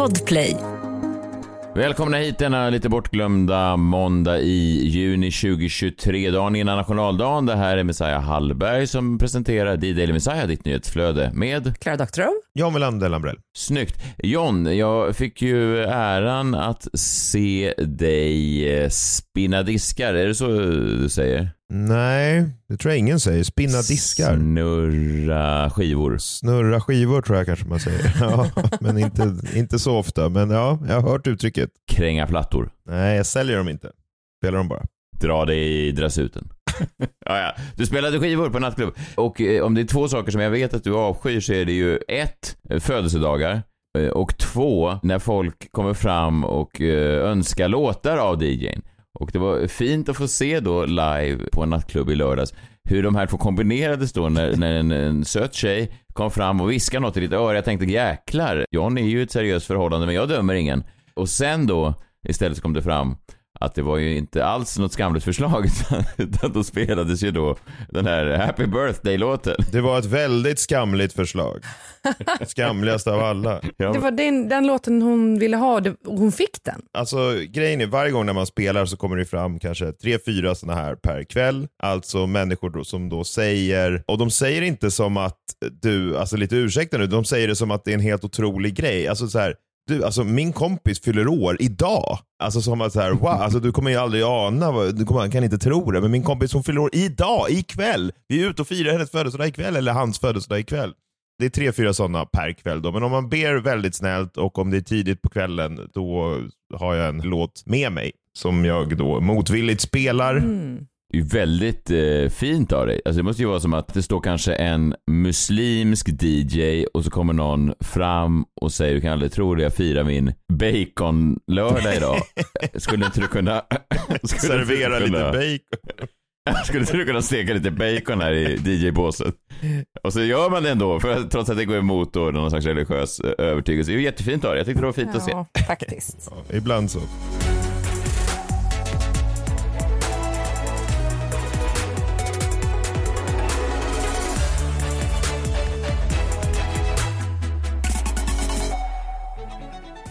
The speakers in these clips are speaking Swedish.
Podplay. Välkomna hit denna lite bortglömda måndag i juni 2023, dagen innan nationaldagen. Det här är Messiah Hallberg som presenterar D-Daily Messiah, ditt nyhetsflöde med Clara Doctorow. John Melander Lambrell. Snyggt. John, jag fick ju äran att se dig eh, spinna diskar. Är det så du säger? Nej, det tror jag ingen säger. Spinna diskar. Snurra skivor. Snurra skivor tror jag kanske man säger. Ja, men inte, inte så ofta. Men ja, jag har hört uttrycket. Kränga plattor. Nej, jag säljer dem inte. Spelar dem bara. Dra dig i dressuten. ja, ja. Du spelade skivor på nattklubb. Och eh, om det är två saker som jag vet att du avskyr så är det ju ett, eh, födelsedagar. eh, Och två, när folk kommer fram och eh, önskar låtar av DJn. Och det var fint att få se då live på en nattklubb i lördags hur de här två kombinerades då när, när en, en söt tjej kom fram och viskade något i ditt öra. Jag tänkte jäklar, John är ju ett seriöst förhållande men jag dömer ingen. Och sen då istället så kom det fram att det var ju inte alls något skamligt förslag utan, då spelades ju då den här Happy Birthday-låten. Det var ett väldigt skamligt förslag. Skamligast av alla. Det var den, den låten hon ville ha och hon fick den. Alltså grejen är varje gång när man spelar så kommer det fram kanske tre, fyra sådana här per kväll. Alltså människor då, som då säger, och de säger inte som att du, alltså lite ursäkta nu, de säger det som att det är en helt otrolig grej. Alltså så här, du, alltså min kompis fyller år idag. Alltså som att så här, wow, alltså du kommer ju aldrig ana, vad- du kommer, kan inte tro det, men min kompis hon fyller år idag, ikväll. Vi är ute och firar hennes födelsedag ikväll, eller hans födelsedag ikväll. Det är tre, fyra sådana per kväll då. Men om man ber väldigt snällt och om det är tidigt på kvällen, då har jag en låt med mig som jag då motvilligt spelar. Mm. Det är ju väldigt eh, fint av dig. Alltså det måste ju vara som att det står kanske en muslimsk DJ och så kommer någon fram och säger du kan aldrig tro det, jag firar min baconlördag idag. Skulle inte du kunna... skulle inte du Servera lite kunna- bacon. Skulle inte du kunna steka lite bacon här i DJ-båset? Och så gör man det ändå, för trots att det går emot då någon slags religiös eh, övertygelse. Det är ju jättefint av dig. Jag tyckte det var fint att se. Ja, faktiskt. Ja, ibland så.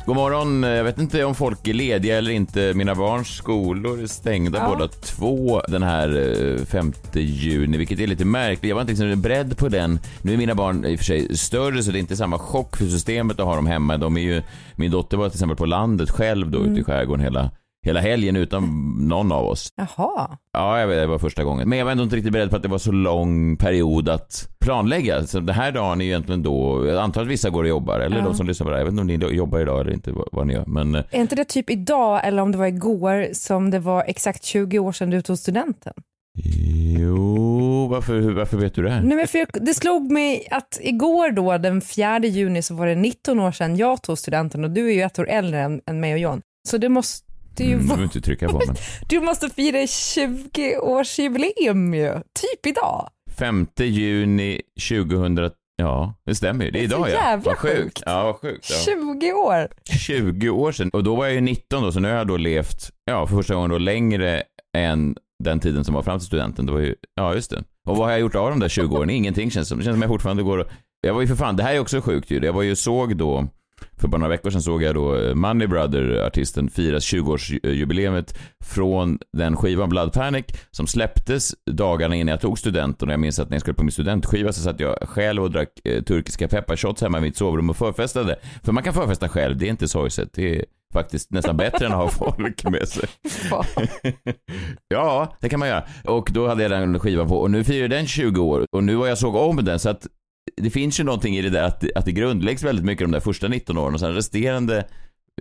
God morgon. Jag vet inte om folk är lediga eller inte. Mina barns skolor är stängda Ja. båda två den här eh, 5 juni, vilket är lite märkligt. Jag var inte liksom beredd på den. Nu är mina barn i och för sig större så det är inte samma chock för systemet att ha dem hemma. De är ju, min dotter var till exempel på landet själv då ute i skärgården hela, hela helgen utan någon av oss. Jaha. Ja, jag vet, det var första gången. Men jag var ändå inte riktigt beredd på att det var så lång period att planlägga. Så den här dagen är ju egentligen då, jag antar att vissa går och jobbar, eller Ja. de som lyssnar på det här. Jag vet inte om ni jobbar idag eller inte, vad, ni gör. Men eh, Är inte det typ idag eller om det var igår som det var exakt 20 år sedan du tog studenten? jo, varför, varför vet du det här? Nej, men för jag, det slog mig att igår då den 4 juni så var det 19 år sedan jag tog studenten och du är ju ett år äldre än, än mig och John. Så det måste Mm, du vara, behöver inte trycka på men. du måste fira 20-årsjubileum ju, typ idag. 5 juni 2000, ja det stämmer ju. Det är Det är idag ja. jävla Vad sjukt. sjukt. Ja, vad sjukt. Ja. 20 år. 20 år sedan. Och då var jag ju 19 då, så nu har jag då levt, ja för första gången då längre än den tiden som var fram till studenten. Det var ju, ja just det. Och vad har jag gjort av de där 20 åren? Ingenting känns som. Det känns som jag fortfarande går och, jag var ju för fan, det här är också sjukt ju. Jag var ju såg då, för bara några veckor sedan såg jag då eh, Money Brother-artisten firas 20-årsjubileumet från den skivan Blood Panic som släpptes dagarna innan jag tog studenten och jag minns att när jag skulle på min studentskiva så satt jag själv och drack eh, turkiska pepparshots hemma i mitt sovrum och förfestade. För man kan förfesta själv, det är inte sorgset. Det är faktiskt nästan bättre än att ha folk med sig. Ja, det kan man göra. Och då hade jag den skivan på och nu firar den 20 år och nu har jag såg om den så att det finns ju någonting i det där att, att det grundläggs väldigt mycket de där första 19 åren och sen resterande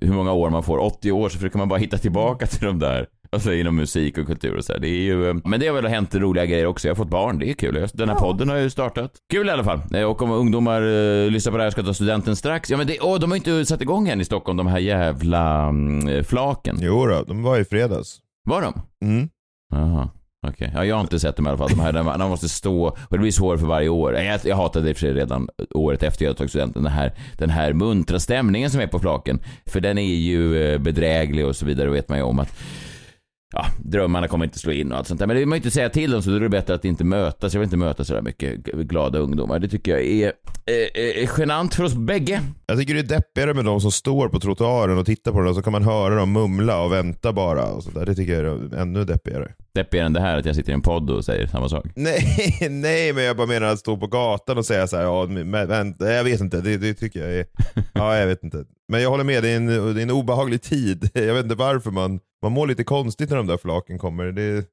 hur många år man får, 80 år, så försöker man bara hitta tillbaka till de där Alltså inom musik och kultur och så här. Det är ju, men det har väl hänt roliga grejer också. Jag har fått barn, det är kul. Den här Ja. podden har ju startat. Kul i alla fall. Eh, Och om ungdomar uh, lyssnar på det här ska ta studenten strax. Ja men det, åh, de har ju inte satt igång än i Stockholm, de här jävla mm, flaken. Jo då, de var i fredags. Var de? Mm. Jaha. Okej, ja, jag har inte sett dem i alla fall. De här där man, måste stå, och det blir svårare för varje år. Jag, jag hatade det i och för sig redan året efter jag tagit studenten. Den här, den här muntra stämningen som är på flaken. För den är ju eh, bedräglig och så vidare, vet man ju om att ja, drömmarna kommer inte slå in och allt sånt där. Men det vill man ju inte säga till dem så då är det bättre att inte mötas. Jag vill inte möta sådär mycket glada ungdomar. Det tycker jag är, är, är genant för oss bägge. Jag tycker det är deppigare med de som står på trottoaren och tittar på den och så kan man höra dem mumla och vänta bara. Och så där. Det tycker jag är ännu deppigare. Deppigare än det här att jag sitter i en podd och säger samma sak. Nej, nej men jag bara menar att stå på gatan och säga så här, ja, men, vänta, jag vet inte, det, det tycker jag är, ja jag vet inte. Men jag håller med, det är, en, det är en obehaglig tid. Jag vet inte varför man, man mår lite konstigt när de där flaken kommer. Det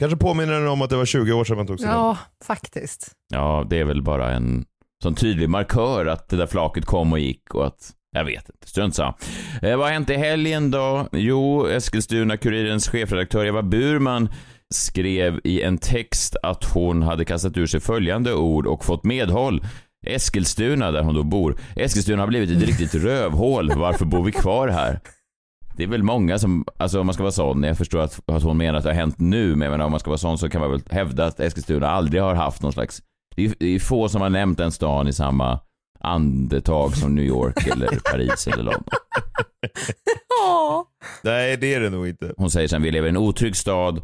kanske påminner en om att det var 20 år sedan man tog sig Ja, faktiskt. Ja, det är väl bara en sån tydlig markör att det där flaket kom och gick och att jag vet inte, strunt samma. Eh, vad har hänt i helgen då? Jo, Eskilstuna-Kurirens chefredaktör Eva Burman skrev i en text att hon hade kastat ur sig följande ord och fått medhåll. Eskilstuna, där hon då bor. Eskilstuna har blivit ett riktigt rövhål. Varför bor vi kvar här? Det är väl många som, alltså om man ska vara sån, jag förstår att, att hon menar att det har hänt nu, men om man ska vara sån så kan man väl hävda att Eskilstuna aldrig har haft någon slags, det är, det är få som har nämnt den stan i samma andetag som New York eller Paris eller London. Nej, det är det nog inte. Hon säger sen, vi lever i en otrygg stad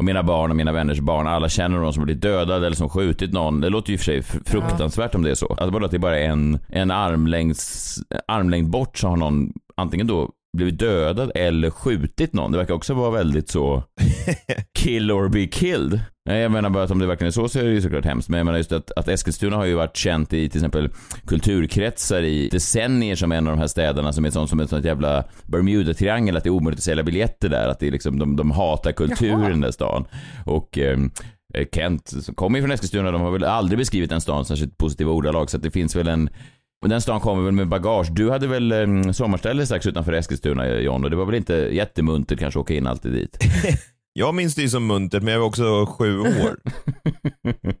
och mina barn och mina vänners barn, alla känner någon som blivit dödad eller som skjutit någon. Det låter ju för sig fruktansvärt om det är så. Alltså bara att det bara är en, en armlängds, armlängd bort så har någon antingen då blivit dödad eller skjutit någon. Det verkar också vara väldigt så kill or be killed. Jag menar bara att om det verkligen är så så är det ju såklart hemskt. Men jag menar just att, att Eskilstuna har ju varit känt i till exempel kulturkretsar i decennier som en av de här städerna som är sånt som ett sånt jävla Bermuda-triangel att det är omöjligt att sälja biljetter där. Att det är liksom, de, de hatar kulturen i den där stan. Och ehm, eh, Kent, som kommer ju från Eskilstuna, de har väl aldrig beskrivit den stan särskilt positiva ordalag så att det finns väl en men den stan kommer väl med bagage. Du hade väl um, sommarställe strax utanför Eskilstuna John och det var väl inte jättemuntert kanske åka in alltid dit? jag minns det ju som muntert men jag var också sju år.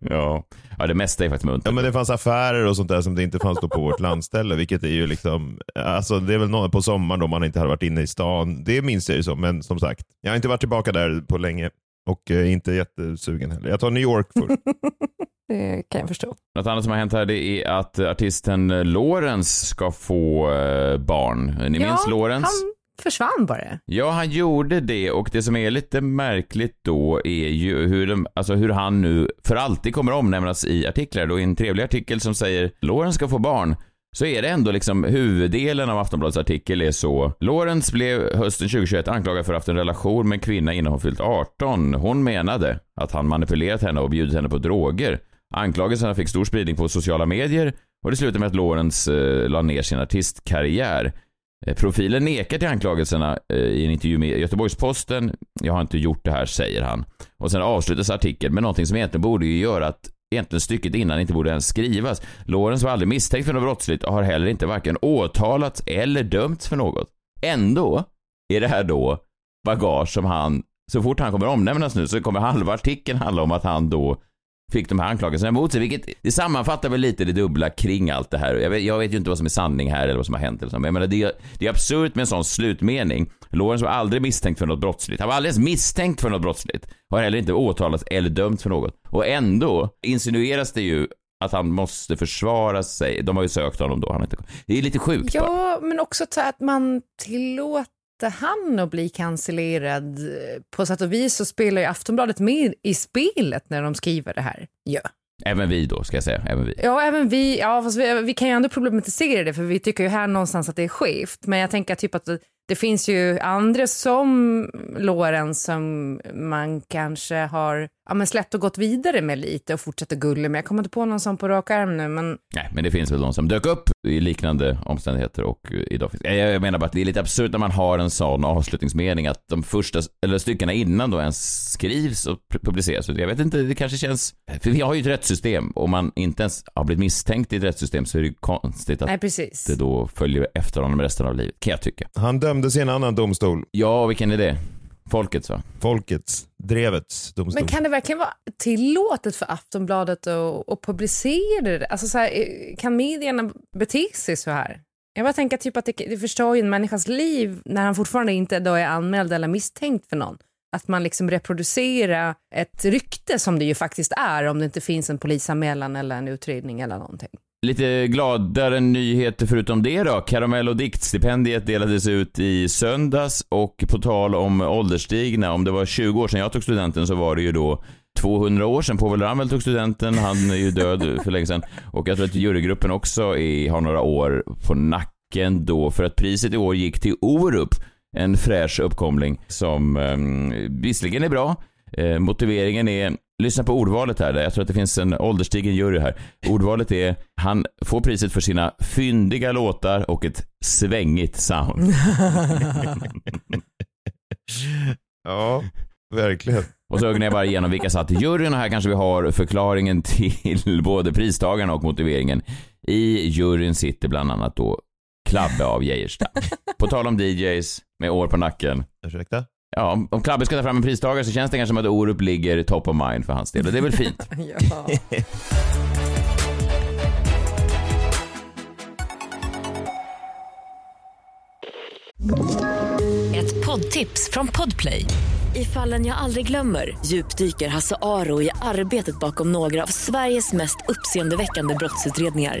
ja. ja, det mesta är faktiskt muntert. Ja men det fanns affärer och sånt där som det inte fanns då på vårt landställe vilket är ju liksom, alltså det är väl något på sommaren då man inte hade varit inne i stan. Det minns jag ju som, men som sagt, jag har inte varit tillbaka där på länge och eh, inte jättesugen heller. Jag tar New York först. Det kan jag förstå. Något annat som har hänt här det är att artisten Lorentz ska få eh, barn. Ni ja, minns Lorentz? han försvann bara. Ja, han gjorde det och det som är lite märkligt då är ju hur, de, alltså hur han nu för alltid kommer omnämnas i artiklar. Då i en trevlig artikel som säger Lorentz ska få barn så är det ändå liksom huvuddelen av Aftonbladets artikel är så. Lorentz blev hösten 2021 anklagad för att ha haft en relation med en kvinna innan hon fyllt 18. Hon menade att han manipulerat henne och bjudit henne på droger. Anklagelserna fick stor spridning på sociala medier och det slutade med att Lawrence eh, la ner sin artistkarriär. Eh, profilen nekar till anklagelserna eh, i en intervju med Göteborgs-Posten. Jag har inte gjort det här, säger han. Och sen avslutas artikeln med någonting som egentligen borde ju göra att egentligen stycket innan inte borde ens skrivas. Lawrence var aldrig misstänkt för något brottsligt och har heller inte varken åtalats eller dömts för något. Ändå är det här då bagage som han, så fort han kommer omnämnas nu så kommer halva artikeln handla om att han då fick de här anklagelserna emot sig, vilket det sammanfattar väl lite det dubbla kring allt det här. Jag vet, jag vet ju inte vad som är sanning här eller vad som har hänt eller så, men jag menar, det, det är absurt med en sån slutmening. Lawrence var aldrig misstänkt för något brottsligt. Han var aldrig ens misstänkt för något brottsligt. Har heller inte åtalats eller dömts för något. Och ändå insinueras det ju att han måste försvara sig. De har ju sökt honom då. Han inte... Det är lite sjukt Ja, bara. men också att man tillåter han att bli cancellerad? På sätt och vis så spelar ju Aftonbladet med i spelet när de skriver det här. Ja. Även vi då, ska jag säga. Även vi. Ja, även vi. Ja, fast vi, vi kan ju ändå problematisera det, för vi tycker ju här någonstans att det är skevt. Men jag tänker typ att det, finns ju andra som Lorenz som man kanske har ja, men släppt och gått vidare med lite och fortsätter gulla med. Jag kommer inte på någon sån på rak arm nu, men... Nej, men det finns väl de som dök upp i liknande omständigheter och idag finns... Jag menar bara att det är lite absurt när man har en sån avslutningsmening att de första, eller styckena innan då ens skrivs och publiceras. Jag vet inte, det kanske känns... För vi har ju ett rättssystem och om man inte ens har blivit misstänkt i ett rättssystem så är det konstigt att Nej, precis. det då följer efter honom resten av livet, kan jag tycka. Han dömdes i en annan domstol. Ja, vilken är det? Folkets va? Folkets, drevets domstol. Men kan det verkligen vara tillåtet för Aftonbladet att, att publicera det? Alltså så här, kan medierna bete sig så här? Jag bara tänker typ att det, det förstör ju en människas liv när han fortfarande inte då är anmäld eller misstänkt för någon. Att man liksom reproducerar ett rykte som det ju faktiskt är om det inte finns en polisanmälan eller en utredning eller någonting. Lite gladare nyheter förutom det då. Karamell och diktstipendiet delades ut i söndags och på tal om ålderstigna, om det var 20 år sedan jag tog studenten så var det ju då 200 år sedan Povel Ramel tog studenten, han är ju död för länge sedan. Och jag tror att jurygruppen också är, har några år på nacken då, för att priset i år gick till Orup, en fräsch uppkomling som eh, visserligen är bra, eh, motiveringen är Lyssna på ordvalet här, jag tror att det finns en ålderstigen jury här. Ordvalet är, han får priset för sina fyndiga låtar och ett svängigt sound. ja, verkligen. Och så ögnar jag bara igenom vilka satt i juryn och här kanske vi har förklaringen till både pristagarna och motiveringen. I juryn sitter bland annat då Klabbe av Geijerstam. På tal om DJs med år på nacken. Ursäkta? Ja, om Klabbe ska ta fram en pristagare så känns det kanske som att Orup ligger top of mind för hans del och det är väl fint. ja. Ett poddtips från Podplay. I fallen jag aldrig glömmer djupdyker Hasse Aro i arbetet bakom några av Sveriges mest uppseendeväckande brottsutredningar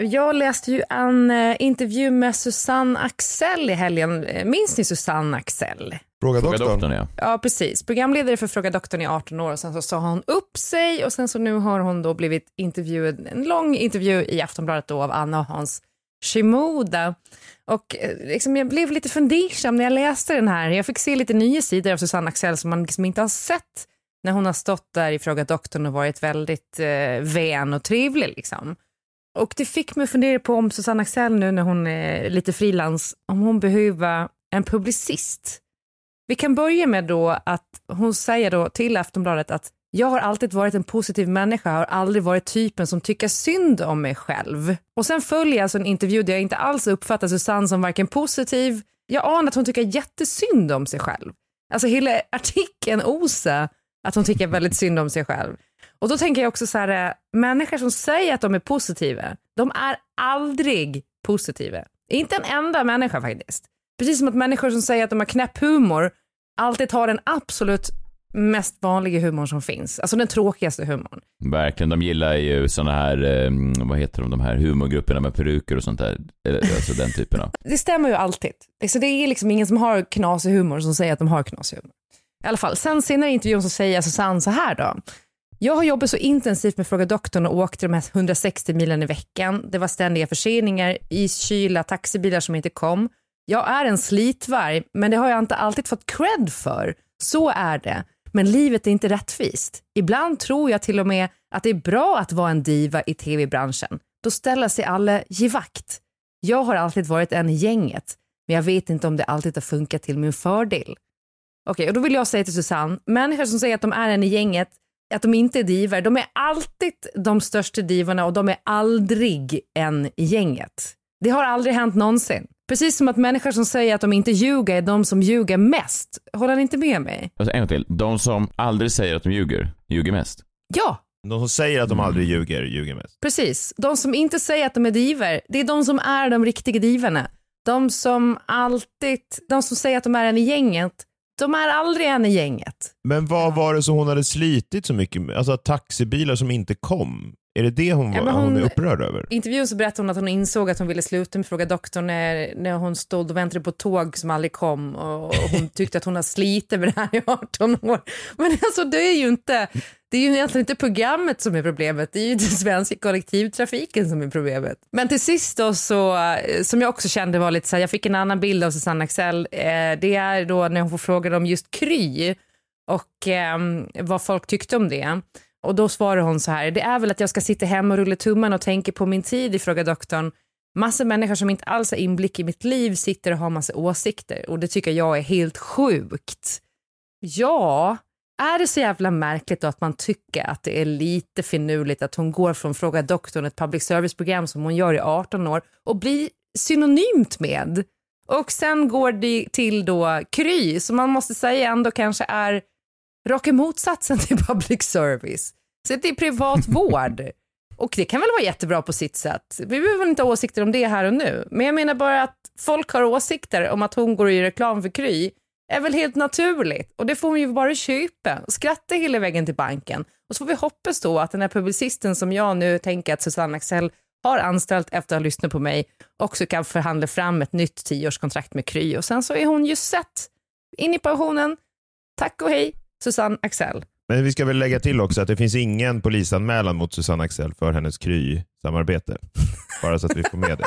Jag läste ju en eh, intervju med Susanne Axel i helgen. Minns ni Susanne Axel? Fråga Fråga doktorn. doktorn ja. Ja, precis. Programledare för Fråga doktorn i 18 år och sen så sa hon upp sig och sen så nu har hon då blivit intervjuad, en lång intervju i Aftonbladet då av Anna och Hans Shimoda. Och eh, liksom, jag blev lite fundersam när jag läste den här. Jag fick se lite nya sidor av Susanne Axel som man liksom inte har sett när hon har stått där i Fråga doktorn och varit väldigt eh, vän och trevlig liksom. Och det fick mig att fundera på om Susanne Axel nu när hon är lite frilans, om hon behöver en publicist. Vi kan börja med då att hon säger då till Aftonbladet att jag har alltid varit en positiv människa, har aldrig varit typen som tycker synd om mig själv. Och sen följer alltså en intervju där jag inte alls uppfattar Susanne som varken positiv, jag anar att hon tycker jättesynd om sig själv. Alltså hela artikeln osar att hon tycker väldigt synd om sig själv. Och då tänker jag också så här, människor som säger att de är positiva, de är aldrig positiva. Inte en enda människa faktiskt. Precis som att människor som säger att de har knäpp humor alltid tar den absolut mest vanliga humorn som finns. Alltså den tråkigaste humorn. Verkligen, de gillar ju såna här, eh, vad heter de, de här humorgrupperna med peruker och sånt där. Eller, alltså den typen av. Det stämmer ju alltid. Så det är liksom ingen som har knasig humor som säger att de har knasig humor. I alla fall, sen senare i intervjun så säger Susanne så här då. Jag har jobbat så intensivt med Fråga doktorn och åkt de här 160 milen i veckan. Det var ständiga förseningar, iskyla, taxibilar som inte kom. Jag är en slitvarg, men det har jag inte alltid fått cred för. Så är det. Men livet är inte rättvist. Ibland tror jag till och med att det är bra att vara en diva i tv-branschen. Då ställer sig alla givakt. Jag har alltid varit en i gänget, men jag vet inte om det alltid har funkat till min fördel. Okej, och då vill jag säga till Susanne, människor som säger att de är en i gänget att de inte är diver. De är alltid de största divorna och de är aldrig en i gänget. Det har aldrig hänt någonsin. Precis som att människor som säger att de inte ljuger är de som ljuger mest. Håller ni inte med mig? Alltså en gång till. De som aldrig säger att de ljuger, ljuger mest. Ja, De som säger att de aldrig ljuger, ljuger mest. precis. De som inte säger att de är diver, det är de som är de riktiga diverna. De som alltid, de som säger att de är en i gänget, de är aldrig en i gänget. Men vad var det som hon hade slitit så mycket med? Alltså taxibilar som inte kom. Är det det hon, Ja, var, men hon... hon- är upprörd över? I intervjun så berättade hon att hon insåg att hon ville sluta med Fråga doktorn när, när hon stod och väntade på tåg som aldrig kom och hon tyckte att hon har slitit med det här i 18 år. Men alltså det är ju inte, det är ju egentligen inte programmet som är problemet, det är ju den svenska kollektivtrafiken som är problemet. Men till sist då så, eh, som jag också kände var lite så här, jag fick en annan bild av Susanne Axel, eh, det är då när hon får frågan om just Kry och eh, vad folk tyckte om det. Och då svarar hon så här, det är väl att jag ska sitta hemma och rulla tummen och tänka på min tid i doktorn. Massa människor som inte alls har inblick i mitt liv sitter och har massa åsikter och det tycker jag är helt sjukt. Ja, är det så jävla märkligt då att man tycker att det är lite finurligt att hon går från Fråga doktorn, ett public service-program som hon gör i 18 år och blir synonymt med Och sen går det till då Kry, som man måste säga ändå kanske är raka motsatsen till public service. Så det är privat vård. Och det kan väl vara jättebra på sitt sätt. Vi behöver inte ha åsikter om det här och nu. Men jag menar bara att folk har åsikter om att hon går i reklam för Kry är väl helt naturligt. Och det får hon ju bara köpa. Skratta hela vägen till banken. Och så får vi hoppas då att den här publicisten som jag nu tänker att Susanne Axel har anställt efter att ha lyssnat på mig också kan förhandla fram ett nytt tioårskontrakt med Kry. Och sen så är hon ju sett in i pensionen. Tack och hej, Susanne Axel. Men vi ska väl lägga till också att det finns ingen polisanmälan mot Susanne Axel för hennes Kry-samarbete. Bara så att vi får med det.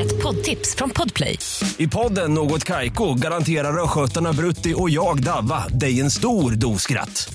Ett poddtips från Podplay. I podden Något Kaiko garanterar östgötarna Brutti och jag, Davva, dig en stor dos skratt.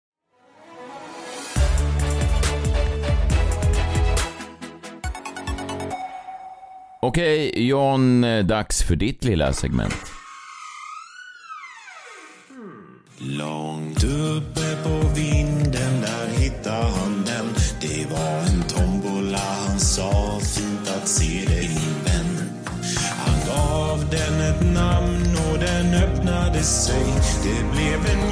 Okej, John, eh, dags för ditt lilla segment. Långt uppe på vinden där hittade han den. Det var en tombola, han sa fint att se dig min vän. Han gav den ett namn och den öppnade sig. Det blev en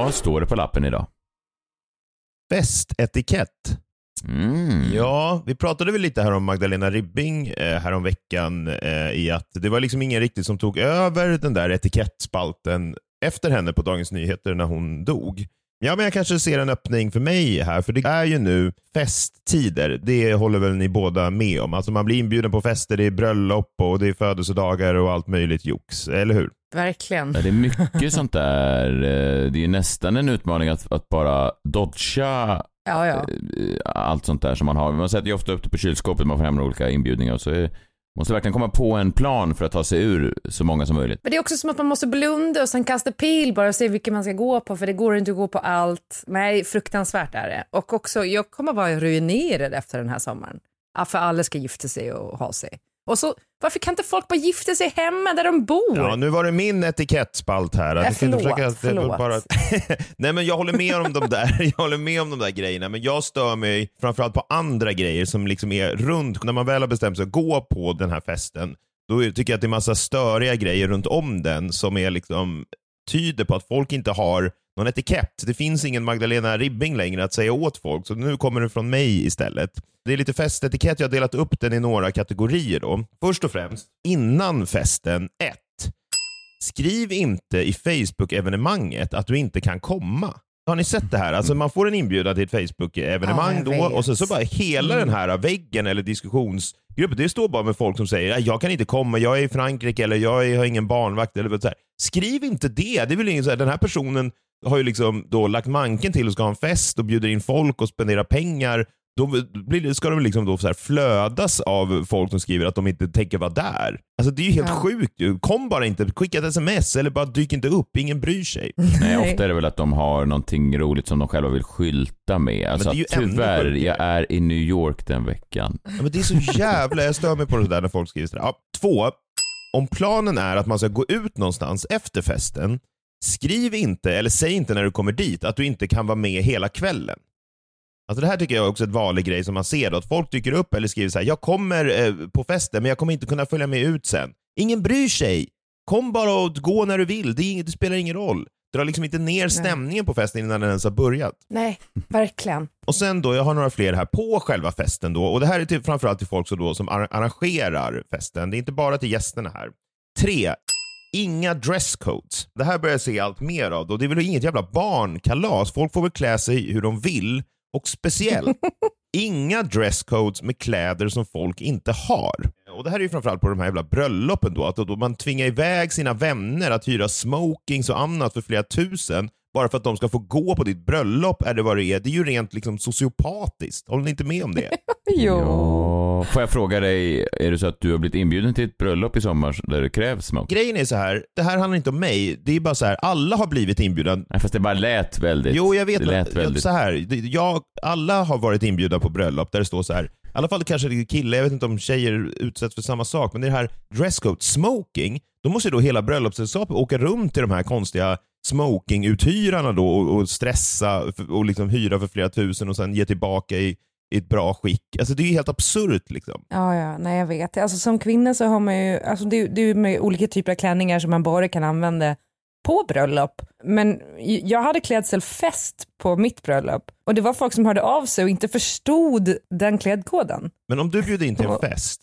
Vad står det på lappen idag? Festetikett. Mm. Ja, vi pratade väl lite här om Magdalena Ribbing eh, häromveckan eh, i att det var liksom ingen riktigt som tog över den där etikettspalten efter henne på Dagens Nyheter när hon dog. Ja, men jag kanske ser en öppning för mig här, för det är ju nu festtider. Det håller väl ni båda med om? Alltså man blir inbjuden på fester, det är bröllop och det är födelsedagar och allt möjligt jox, eller hur? Verkligen. Ja, det är mycket sånt där. Eh, Det är nästan en utmaning att, att bara dodga Ja, ja. eh, allt sånt där som man har. Man sätter ju ofta upp det på kylskåpet, man får hem olika inbjudningar och så är, måste verkligen komma på en plan för att ta sig ur så många som möjligt. Men det är också som att man måste blunda och sen kasta pil bara och se vilken man ska gå på för det går inte att gå på allt. Nej, fruktansvärt är det. Och också, jag kommer vara ruinerad efter den här sommaren. För alla ska gifta sig och ha sig. Och så, varför kan inte folk bara gifta sig hemma där de bor? Ja, nu var det min etikettspalt här. Äh, kan inte förlåt, försöka- förlåt. Bara... Nej, men jag håller med om de där. Jag håller med om de där grejerna, men jag stör mig framförallt på andra grejer som liksom är runt. När man väl har bestämt sig att gå på den här festen, då tycker jag att det är massa störiga grejer runt om den som är liksom tyder på att folk inte har någon etikett. Det finns ingen Magdalena Ribbing längre att säga åt folk, så nu kommer det från mig istället. Det är lite festetikett, jag har delat upp den i några kategorier då. Först och främst, innan festen 1. Skriv inte i Facebook-evenemanget att du inte kan komma. Har ni sett det här? Alltså man får en inbjudan till ett Facebook-evenemang Ja, då och sen så bara hela den här väggen eller diskussionsgruppen, det står bara med folk som säger "Nej, jag kan inte komma, jag är i Frankrike eller jag har ingen barnvakt. Eller så här. Skriv inte det. Det är väl ingen så här, den här personen har ju liksom då lagt manken till och ska ha en fest och bjuder in folk och spenderar pengar. Då blir det, ska de liksom då så här flödas av folk som skriver att de inte tänker vara där. Alltså det är ju helt Ja. sjukt. ju. Kom bara inte, skicka ett sms eller bara dyk inte upp. Ingen bryr sig. Nej, ofta är det väl att de har någonting roligt som de själva vill skylta med. Alltså det är ju att ännu tyvärr, jag är i New York den veckan. Ja, men det är så jävla, jag stör mig på det där när folk skriver sådär. Ja, två, om planen är att man ska gå ut någonstans efter festen, skriv inte, eller säg inte när du kommer dit, att du inte kan vara med hela kvällen. Alltså det här tycker jag är också ett vanlig grej som man ser då, att folk dyker upp eller skriver så här: jag kommer eh, på festen men jag kommer inte kunna följa med ut sen. Ingen bryr sig. Kom bara och gå när du vill, det, är inget, det spelar ingen roll. Dra liksom inte ner stämningen på festen innan den ens har börjat. Nej, verkligen. Och sen då, jag har några fler här på själva festen då. Och det här är till, framförallt till folk som, då, som ar- arrangerar festen. Det är inte bara till gästerna här. Tre, inga dresscodes. Det här börjar jag se allt mer av. Då. Det är väl inget jävla barnkalas. Folk får väl klä sig hur de vill. Och speciellt, inga dresscodes med kläder som folk inte har. Och Det här är ju framförallt på de här jävla bröllopen då, att då man tvingar iväg sina vänner att hyra smokings och annat för flera tusen bara för att de ska få gå på ditt bröllop är det vad det är. Det är ju rent liksom sociopatiskt. Håller ni inte med om det? Jo. Ja, får jag fråga dig, är det så att du har blivit inbjuden till ett bröllop i sommar där det krävs smoke? Grejen är så här, det här handlar inte om mig. Det är bara så här, alla har blivit inbjudna. Nej, fast det bara lät väldigt... Jo, jag vet. Det lät väldigt... Så här, det- jag, alla har varit inbjudna på bröllop där det står så här. I alla fall kanske det är killar, jag vet inte om tjejer utsätts för samma sak, men det här dresscode, smoking, då måste ju då hela bröllopssällskapet åka runt till de här konstiga smokinguthyrarna då och, och stressa och liksom hyra för flera tusen och sen ge tillbaka i, i ett bra skick. Alltså det är ju helt absurt liksom. Ja, ja, nej jag vet. Alltså, som kvinna så har man ju, alltså, det, det är ju med olika typer av klänningar som man bara kan använda på bröllop. Men jag hade klädselfest på mitt bröllop och det var folk som hörde av sig och inte förstod den klädkoden. Men om du bjuder in till en fest,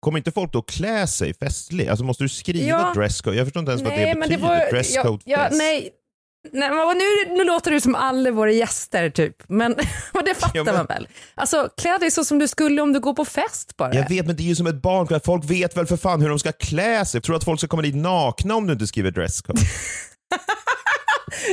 kommer inte folk då klä sig festligt? Alltså måste du skriva Ja. dresscode? Jag förstår inte ens vad det betyder. dresscode ja, ja, nej, nej nu, nu låter du som alla våra gäster typ, men det fattar Ja, men- man väl. Alltså klä dig så som du skulle om du går på fest bara. Jag vet, men det är ju som ett barn. Folk vet väl för fan hur de ska klä sig. Tror du att folk ska komma dit nakna om du inte skriver dresscode?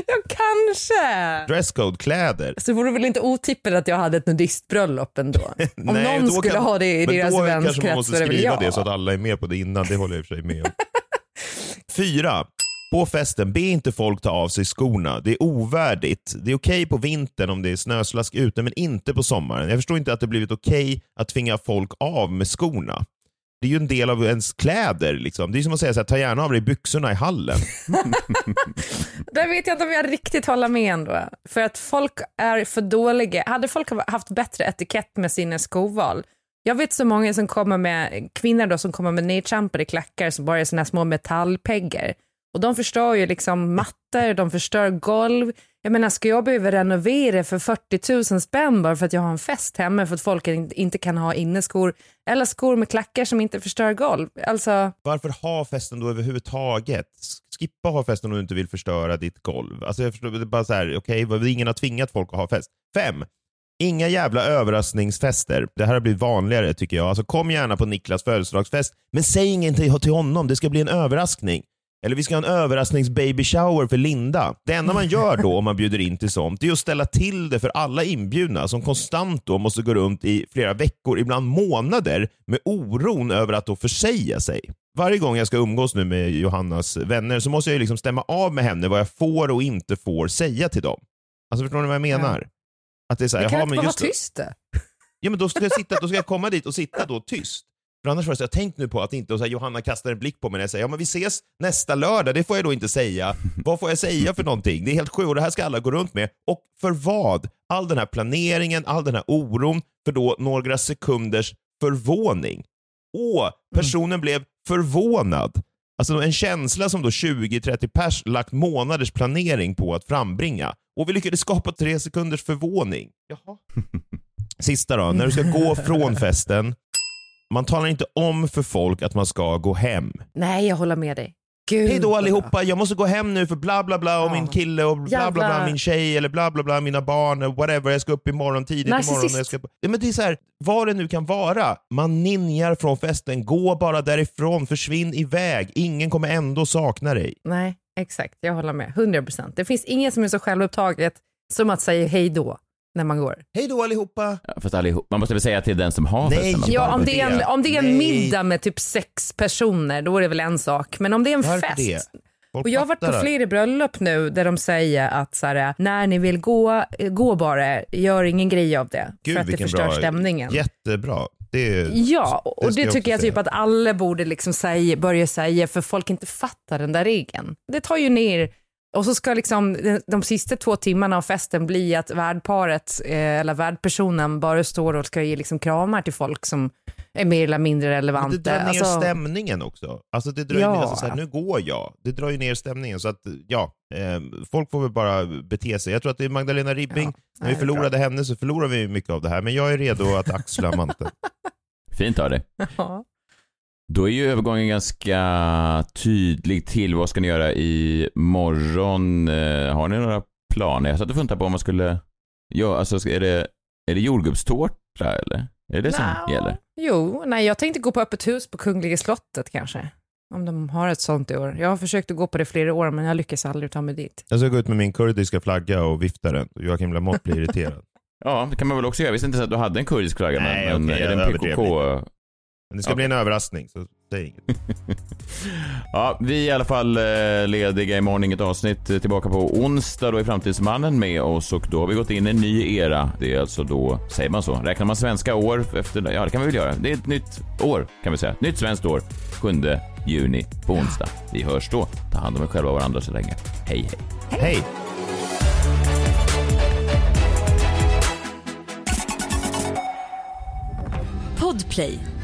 Ja, kanske. Dresscode-kläder. Så vore det väl inte otippat att jag hade ett nudistbröllop ändå? Om Nej, någon då skulle kan- ha det i men deras då kanske man vänskrets måste så är det väl skriva jag. det så att alla är med på det innan. Det håller jag i och för sig med om. Fyra. På festen, be inte folk ta av sig skorna. Det är ovärdigt. Det är okej på vintern om det är snöslask ute, men inte på sommaren. Jag förstår inte att det blivit okej att tvinga folk av med skorna. Det är ju en del av ens kläder. Liksom. Det är som att säga så här, ta gärna av dig byxorna i hallen. Där vet jag inte om jag riktigt håller med ändå. För att folk är för dåliga. Hade folk haft bättre etikett med sina skoval. Jag vet så många som kommer med, kvinnor då som kommer med nedtrampade klackar som bara är såna här små metallpeggar. Och de förstör ju liksom mattor, de förstör golv. Jag menar, ska jag behöva renovera för 40 000 spänn bara för att jag har en fest hemma för att folk inte kan ha inneskor eller skor med klackar som inte förstör golv? Alltså, Varför ha festen då överhuvudtaget? Skippa ha festen om du inte vill förstöra ditt golv. Alltså jag förstår, det är bara så här, okej, okay, ingen har tvingat folk att ha fest. Fem. Inga jävla överraskningsfester. Det här har blivit vanligare tycker jag. Alltså kom gärna på Niklas födelsedagsfest, men säg ingenting till honom. Det ska bli en överraskning. Eller vi ska ha en överrasknings-baby shower för Linda. Det enda man gör då om man bjuder in till sånt, det är att ställa till det för alla inbjudna som konstant då måste gå runt i flera veckor, ibland månader, med oron över att då försäga sig. Varje gång jag ska umgås nu med Johannas vänner så måste jag ju liksom stämma av med henne vad jag får och inte får säga till dem. Alltså förstår ni vad jag menar? Att det är så här, det kan jaha, inte bara vara tyst. Ja men då ska jag, sitta, då ska jag komma dit och sitta då tyst. För annars var det så, jag tänkt nu på att inte, och så här, Johanna kastar en blick på mig när jag säger ja men vi ses nästa lördag, det får jag då inte säga. Vad får jag säga för någonting? Det är helt sjukt och det här ska alla gå runt med. Och för vad? All den här planeringen, all den här oron för då några sekunders förvåning. Åh, personen blev förvånad. Alltså en känsla som då 20-30 pers lagt månaders planering på att frambringa. Och vi lyckades skapa tre sekunders förvåning. Jaha. Sista då, när du ska gå från festen. Man talar inte om för folk att man ska gå hem. Nej, jag håller med dig. Gud, Hej då allihopa, jag måste gå hem nu för bla bla bla och Ja. min kille och bla bla bla Jävla- min tjej eller bla bla bla mina barn och whatever. Jag ska upp imorgon tidigt imorgon. Och Jag ska... ja, men det är så här, vad det nu kan vara. Man ninjar från festen, gå bara därifrån, försvinn iväg. Ingen kommer ändå sakna dig. Nej, exakt. Jag håller med. 100 procent. Det finns inget som är så självupptaget som att säga hej då när man går. Hej då allihopa! Ja, Fast allihop, man måste väl säga till den som har Nej, festen. Ja, om det, är en, det- om det är en middag med typ sex personer, då är det väl en sak. Men om det är en Varför fest. det? Folk Och jag har varit på flera bröllop nu där de säger att så här, när ni vill gå, eh, gå bara, gör ingen grej av det. Gud, för att det förstör bra- stämningen. Jättebra. Det. Ja, och ska det, jag tycker jag typ att alla borde liksom säga, börja säga för folk inte fattar den där regeln. Det tar ju ner och så ska liksom de, de sista två timmarna av festen bli att värdparet eh, eller värdpersonen bara står och ska ge liksom kramar till folk som är mer eller mindre Men relevanta. det drar ner Alltså, stämningen också. Alltså det drar Ja. ner, alltså så här, nu går jag. Det drar ju ner stämningen. Så att ja, eh, folk får väl bara bete sig. Jag tror att det är Magdalena Ribbing. Ja. När vi förlorade henne så förlorar vi mycket av det här. Men jag är redo att axla manteln. Fint av dig. ja. Då är ju övergången ganska tydlig till vad ska ni göra i morgon? Eh, Har ni några planer? Jag satt och funderade på om man skulle, ja alltså är det, är det jordgubbstårta eller? Är det det som gäller? Jo, nej jag tänkte gå på öppet hus på Kungliga slottet kanske. Om de har ett sånt i år. Jag har försökt att gå på det flera år men jag lyckas aldrig ta mig dit. Jag ska gå ut med min kurdiska flagga och vifta den. Joakim Lamotte blir irriterad. Ja, det kan man väl också göra. Jag visste inte ens att du hade en kurdisk flagga. men- Nej, men okej, är det en PKK? Men det ska bli en överraskning, så säg inget. Ja, vi är i alla fall eh, lediga imorgon, inget avsnitt. Eh, Tillbaka på onsdag, då är Framtidsmannen med oss och då har vi gått in i en ny era. Det är alltså då, säger man så? Räknar man svenska år efter, ja det kan vi väl göra. Det är ett nytt år kan vi säga. Nytt svenskt år, 7 juni på onsdag. Vi hörs då. Ta hand om er själva och varandra så länge. Hej hej. Hej! Podplay,